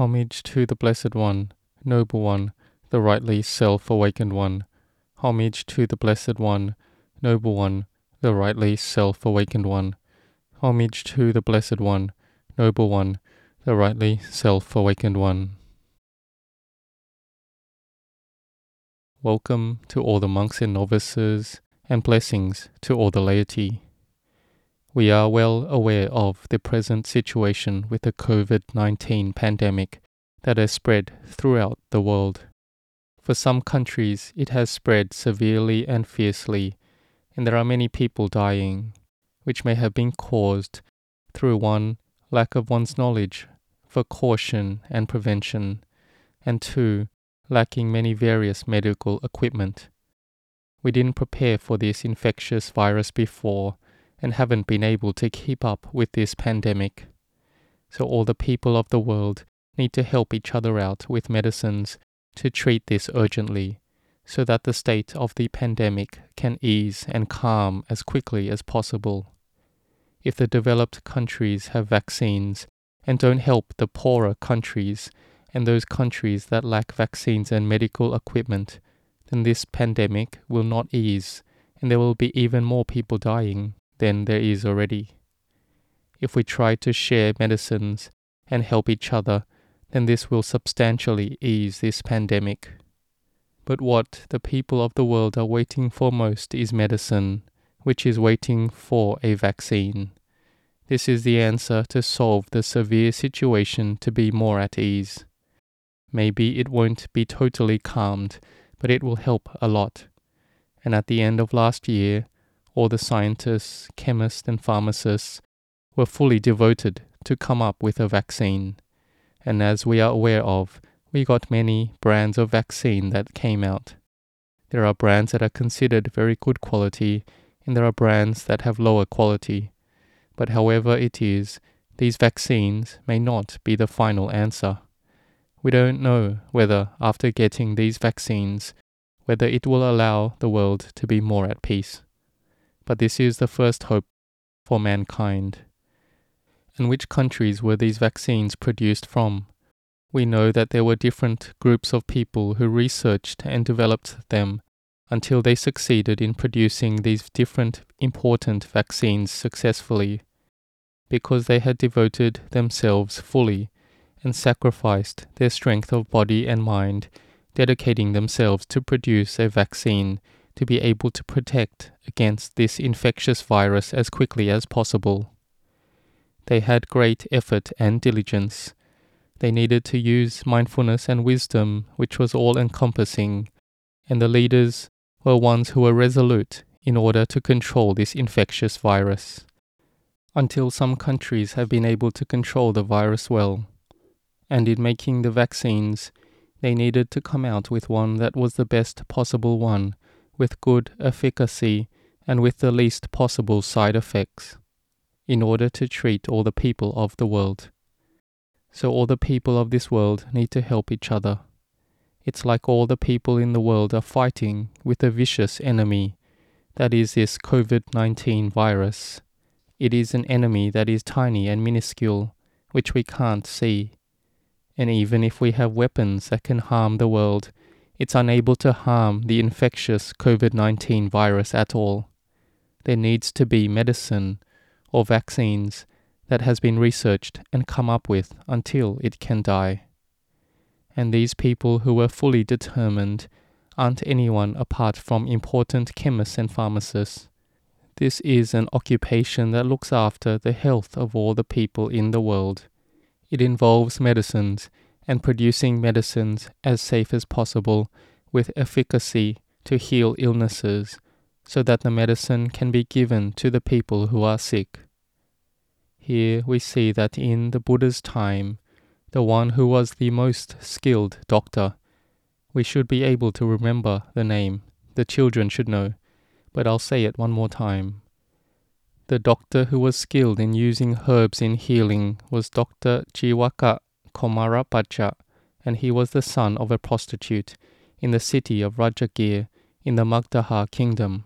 Homage to the Blessed One, Noble One, the rightly self awakened One. Homage to the Blessed One, Noble One, the rightly self awakened One. Homage to the Blessed One, Noble One, the rightly self awakened One. Welcome to all the monks and novices, and blessings to all the laity. We are well aware of the present situation with the COVID 19 pandemic that has spread throughout the world. For some countries, it has spread severely and fiercely, and there are many people dying, which may have been caused through one, lack of one's knowledge for caution and prevention, and two, lacking many various medical equipment. We didn't prepare for this infectious virus before and haven't been able to keep up with this pandemic. So, all the people of the world need to help each other out with medicines to treat this urgently so that the state of the pandemic can ease and calm as quickly as possible. If the developed countries have vaccines and don't help the poorer countries and those countries that lack vaccines and medical equipment, then this pandemic will not ease and there will be even more people dying than there is already. If we try to share medicines and help each other, then this will substantially ease this pandemic. But what the people of the world are waiting for most is medicine, which is waiting for a vaccine. This is the answer to solve the severe situation to be more at ease. Maybe it won't be totally calmed, but it will help a lot. And at the end of last year, all the scientists, chemists, and pharmacists were fully devoted to come up with a vaccine. And as we are aware of, we got many brands of vaccine that came out. There are brands that are considered very good quality, and there are brands that have lower quality. But however it is, these vaccines may not be the final answer. We don't know whether, after getting these vaccines, whether it will allow the world to be more at peace. But this is the first hope for mankind. And which countries were these vaccines produced from? we know that there were different groups of people who researched and developed them until they succeeded in producing these different important vaccines successfully, because they had devoted themselves fully and sacrificed their strength of body and mind, dedicating themselves to produce a vaccine to be able to protect against this infectious virus as quickly as possible. They had great effort and diligence they needed to use mindfulness and wisdom, which was all encompassing, and the leaders were ones who were resolute in order to control this infectious virus. Until some countries have been able to control the virus well, and in making the vaccines, they needed to come out with one that was the best possible one, with good efficacy and with the least possible side effects, in order to treat all the people of the world. So all the people of this world need to help each other. It's like all the people in the world are fighting with a vicious enemy, that is this COVID 19 virus. It is an enemy that is tiny and minuscule, which we can't see. And even if we have weapons that can harm the world, it's unable to harm the infectious COVID 19 virus at all. There needs to be medicine or vaccines that has been researched and come up with until it can die. And these people who were fully determined aren't anyone apart from important chemists and pharmacists. This is an occupation that looks after the health of all the people in the world. It involves medicines and producing medicines as safe as possible with efficacy to heal illnesses so that the medicine can be given to the people who are sick. Here we see that in the Buddha's time, the one who was the most skilled doctor, we should be able to remember the name. The children should know, but I'll say it one more time. The doctor who was skilled in using herbs in healing was Dr. Jiwaka Komarapacha, and he was the son of a prostitute in the city of Rajagir in the Magdha kingdom.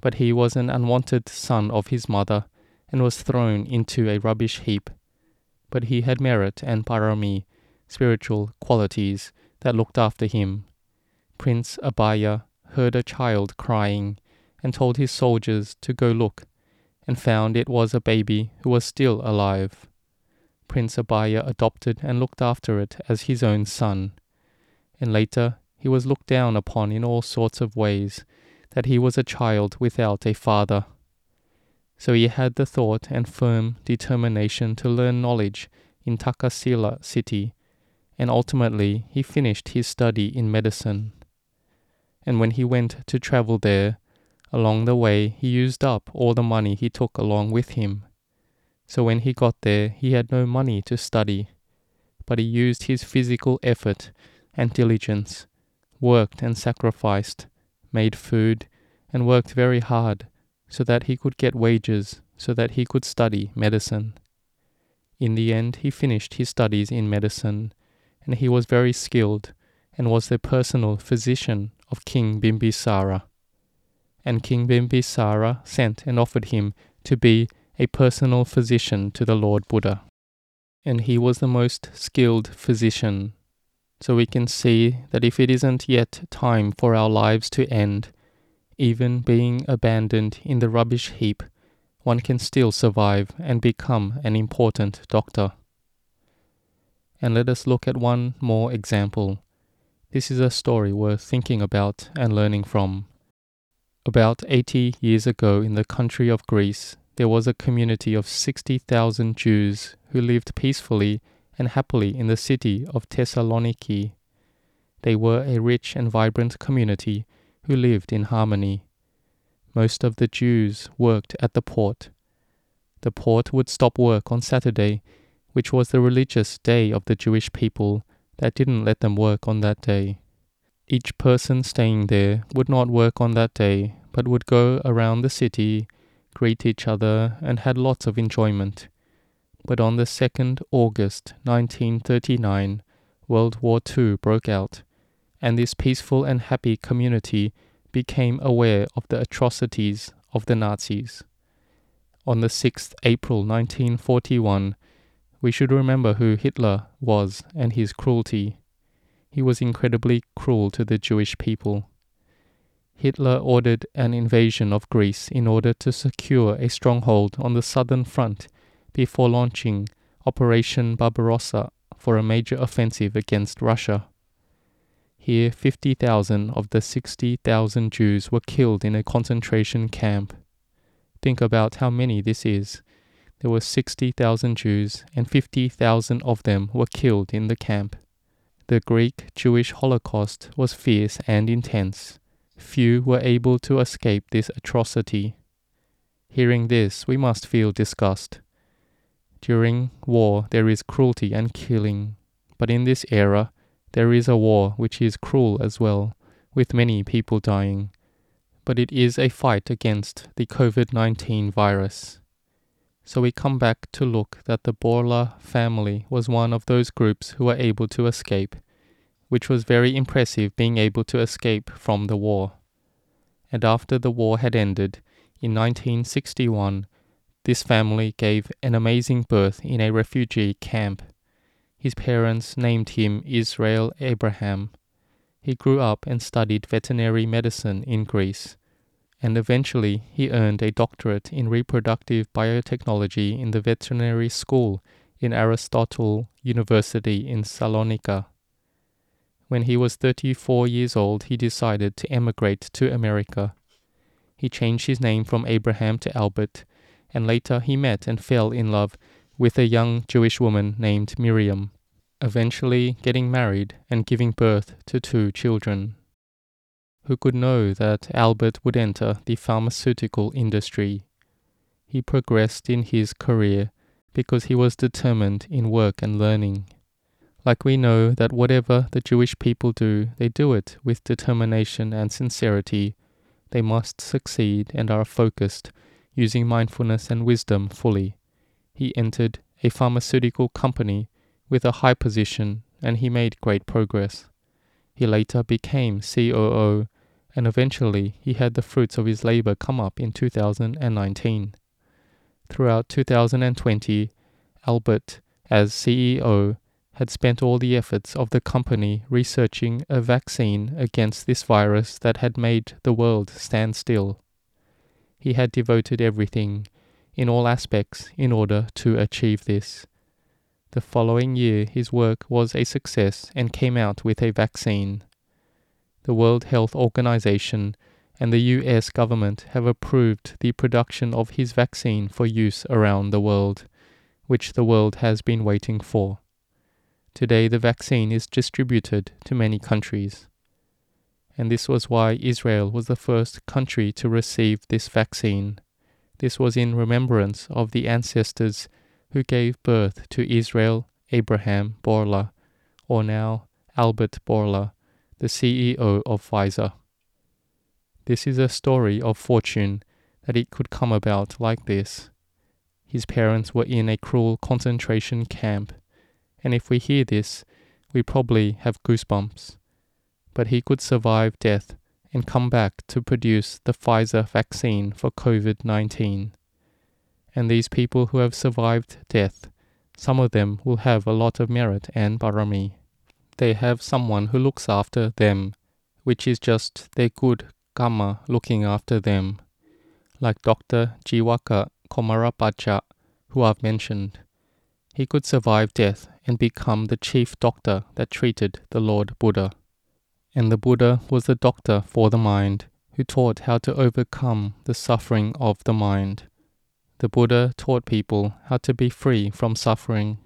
But he was an unwanted son of his mother and was thrown into a rubbish heap. But he had merit and parami, spiritual qualities that looked after him. Prince Abhaya heard a child crying and told his soldiers to go look, and found it was a baby who was still alive. Prince Abhaya adopted and looked after it as his own son, and later he was looked down upon in all sorts of ways, that he was a child without a father. So he had the thought and firm determination to learn knowledge in Takasila city, and ultimately he finished his study in medicine. And when he went to travel there, along the way he used up all the money he took along with him. So when he got there, he had no money to study, but he used his physical effort and diligence, worked and sacrificed, made food, and worked very hard so that he could get wages so that he could study medicine. In the end, he finished his studies in medicine, and he was very skilled and was the personal physician of King Bimbisara. And King Bimbisara sent and offered him to be a personal physician to the Lord Buddha. And he was the most skilled physician. So we can see that if it isn't yet time for our lives to end, even being abandoned in the rubbish heap, one can still survive and become an important doctor. And let us look at one more example. This is a story worth thinking about and learning from. About 80 years ago in the country of Greece, there was a community of 60,000 Jews who lived peacefully and happily in the city of Thessaloniki. They were a rich and vibrant community who lived in harmony. Most of the Jews worked at the port. The port would stop work on Saturday, which was the religious day of the Jewish people that didn't let them work on that day. Each person staying there would not work on that day, but would go around the city, greet each other, and had lots of enjoyment. But on the 2nd August 1939, World War II broke out, and this peaceful and happy community became aware of the atrocities of the Nazis. On the 6th April 1941, we should remember who Hitler was and his cruelty. He was incredibly cruel to the Jewish people. Hitler ordered an invasion of Greece in order to secure a stronghold on the southern front before launching Operation Barbarossa for a major offensive against Russia. Here, 50,000 of the 60,000 Jews were killed in a concentration camp. Think about how many this is. There were 60,000 Jews, and 50,000 of them were killed in the camp. The Greek Jewish Holocaust was fierce and intense. Few were able to escape this atrocity. Hearing this, we must feel disgust. During war, there is cruelty and killing, but in this era, there is a war which is cruel as well, with many people dying, but it is a fight against the COVID 19 virus. So we come back to look that the Bourla family was one of those groups who were able to escape, which was very impressive being able to escape from the war. And after the war had ended, in 1961, this family gave an amazing birth in a refugee camp his parents named him Israel Abraham. He grew up and studied veterinary medicine in Greece, and eventually he earned a doctorate in reproductive biotechnology in the veterinary school in Aristotle University in Salonika. When he was 34 years old, he decided to emigrate to America. He changed his name from Abraham to Albert, and later he met and fell in love with a young Jewish woman named Miriam, eventually getting married and giving birth to two children. Who could know that Albert would enter the pharmaceutical industry? He progressed in his career because he was determined in work and learning. Like we know that whatever the Jewish people do, they do it with determination and sincerity. They must succeed and are focused, using mindfulness and wisdom fully he entered a pharmaceutical company with a high position and he made great progress. He later became COO and eventually he had the fruits of his labor come up in 2019. Throughout 2020, Albert, as CEO, had spent all the efforts of the company researching a vaccine against this virus that had made the world stand still. He had devoted everything, in all aspects, in order to achieve this. The following year, his work was a success and came out with a vaccine. The World Health Organization and the US government have approved the production of his vaccine for use around the world, which the world has been waiting for. Today, the vaccine is distributed to many countries. And this was why Israel was the first country to receive this vaccine. This was in remembrance of the ancestors who gave birth to Israel Abraham Bourla, or now Albert Bourla, the CEO of Pfizer. This is a story of fortune that it could come about like this. His parents were in a cruel concentration camp, and if we hear this, we probably have goosebumps. But he could survive death and come back to produce the Pfizer vaccine for COVID 19. And these people who have survived death, some of them will have a lot of merit and barami they have someone who looks after them, which is just their good karma looking after them, like Dr. Jiwaka Komarapacha, who I've mentioned. He could survive death and become the chief doctor that treated the Lord Buddha. And the Buddha was the doctor for the mind, who taught how to overcome the suffering of the mind. The Buddha taught people how to be free from suffering.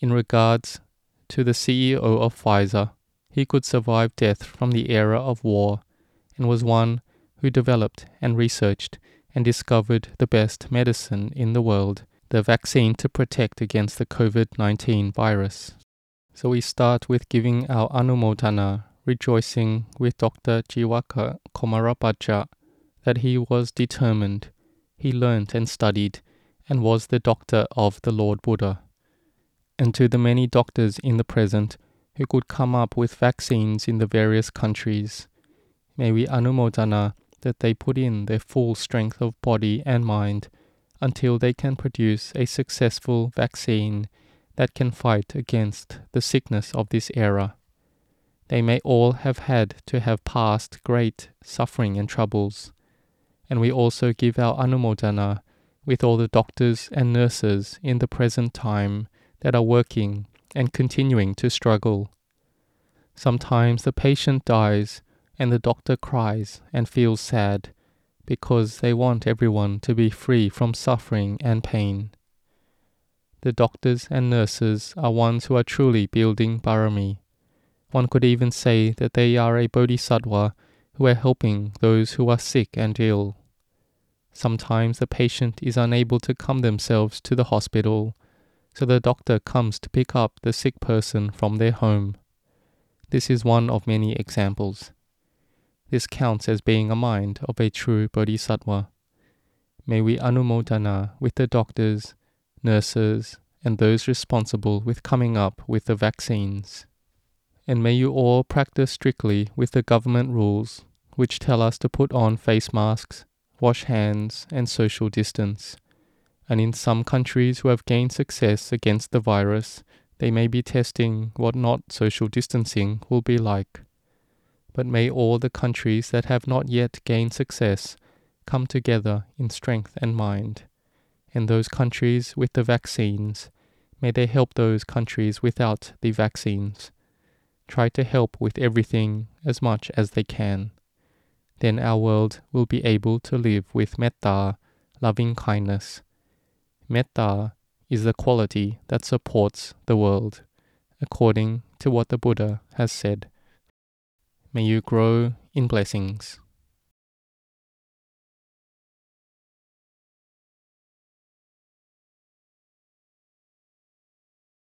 In regards to the CEO of Pfizer, he could survive death from the era of war and was one who developed and researched and discovered the best medicine in the world, the vaccine to protect against the COVID 19 virus. So we start with giving our anumodana, rejoicing with Dr. Jiwaka Komarapacha that he was determined, he learnt and studied, and was the doctor of the Lord Buddha and to the many doctors in the present who could come up with vaccines in the various countries. May we anumodana that they put in their full strength of body and mind until they can produce a successful vaccine that can fight against the sickness of this era. They may all have had to have passed great suffering and troubles. And we also give our anumodana with all the doctors and nurses in the present time that are working and continuing to struggle. Sometimes the patient dies and the doctor cries and feels sad because they want everyone to be free from suffering and pain. The doctors and nurses are ones who are truly building Barami. One could even say that they are a bodhisattva who are helping those who are sick and ill. Sometimes the patient is unable to come themselves to the hospital so the doctor comes to pick up the sick person from their home. This is one of many examples. This counts as being a mind of a true bodhisattva. May we anumodana with the doctors, nurses, and those responsible with coming up with the vaccines. And may you all practice strictly with the government rules, which tell us to put on face masks, wash hands, and social distance and in some countries who have gained success against the virus, they may be testing what not social distancing will be like. But may all the countries that have not yet gained success come together in strength and mind, and those countries with the vaccines, may they help those countries without the vaccines. Try to help with everything as much as they can. Then our world will be able to live with metta, loving kindness, Metta is the quality that supports the world, according to what the Buddha has said. May you grow in blessings.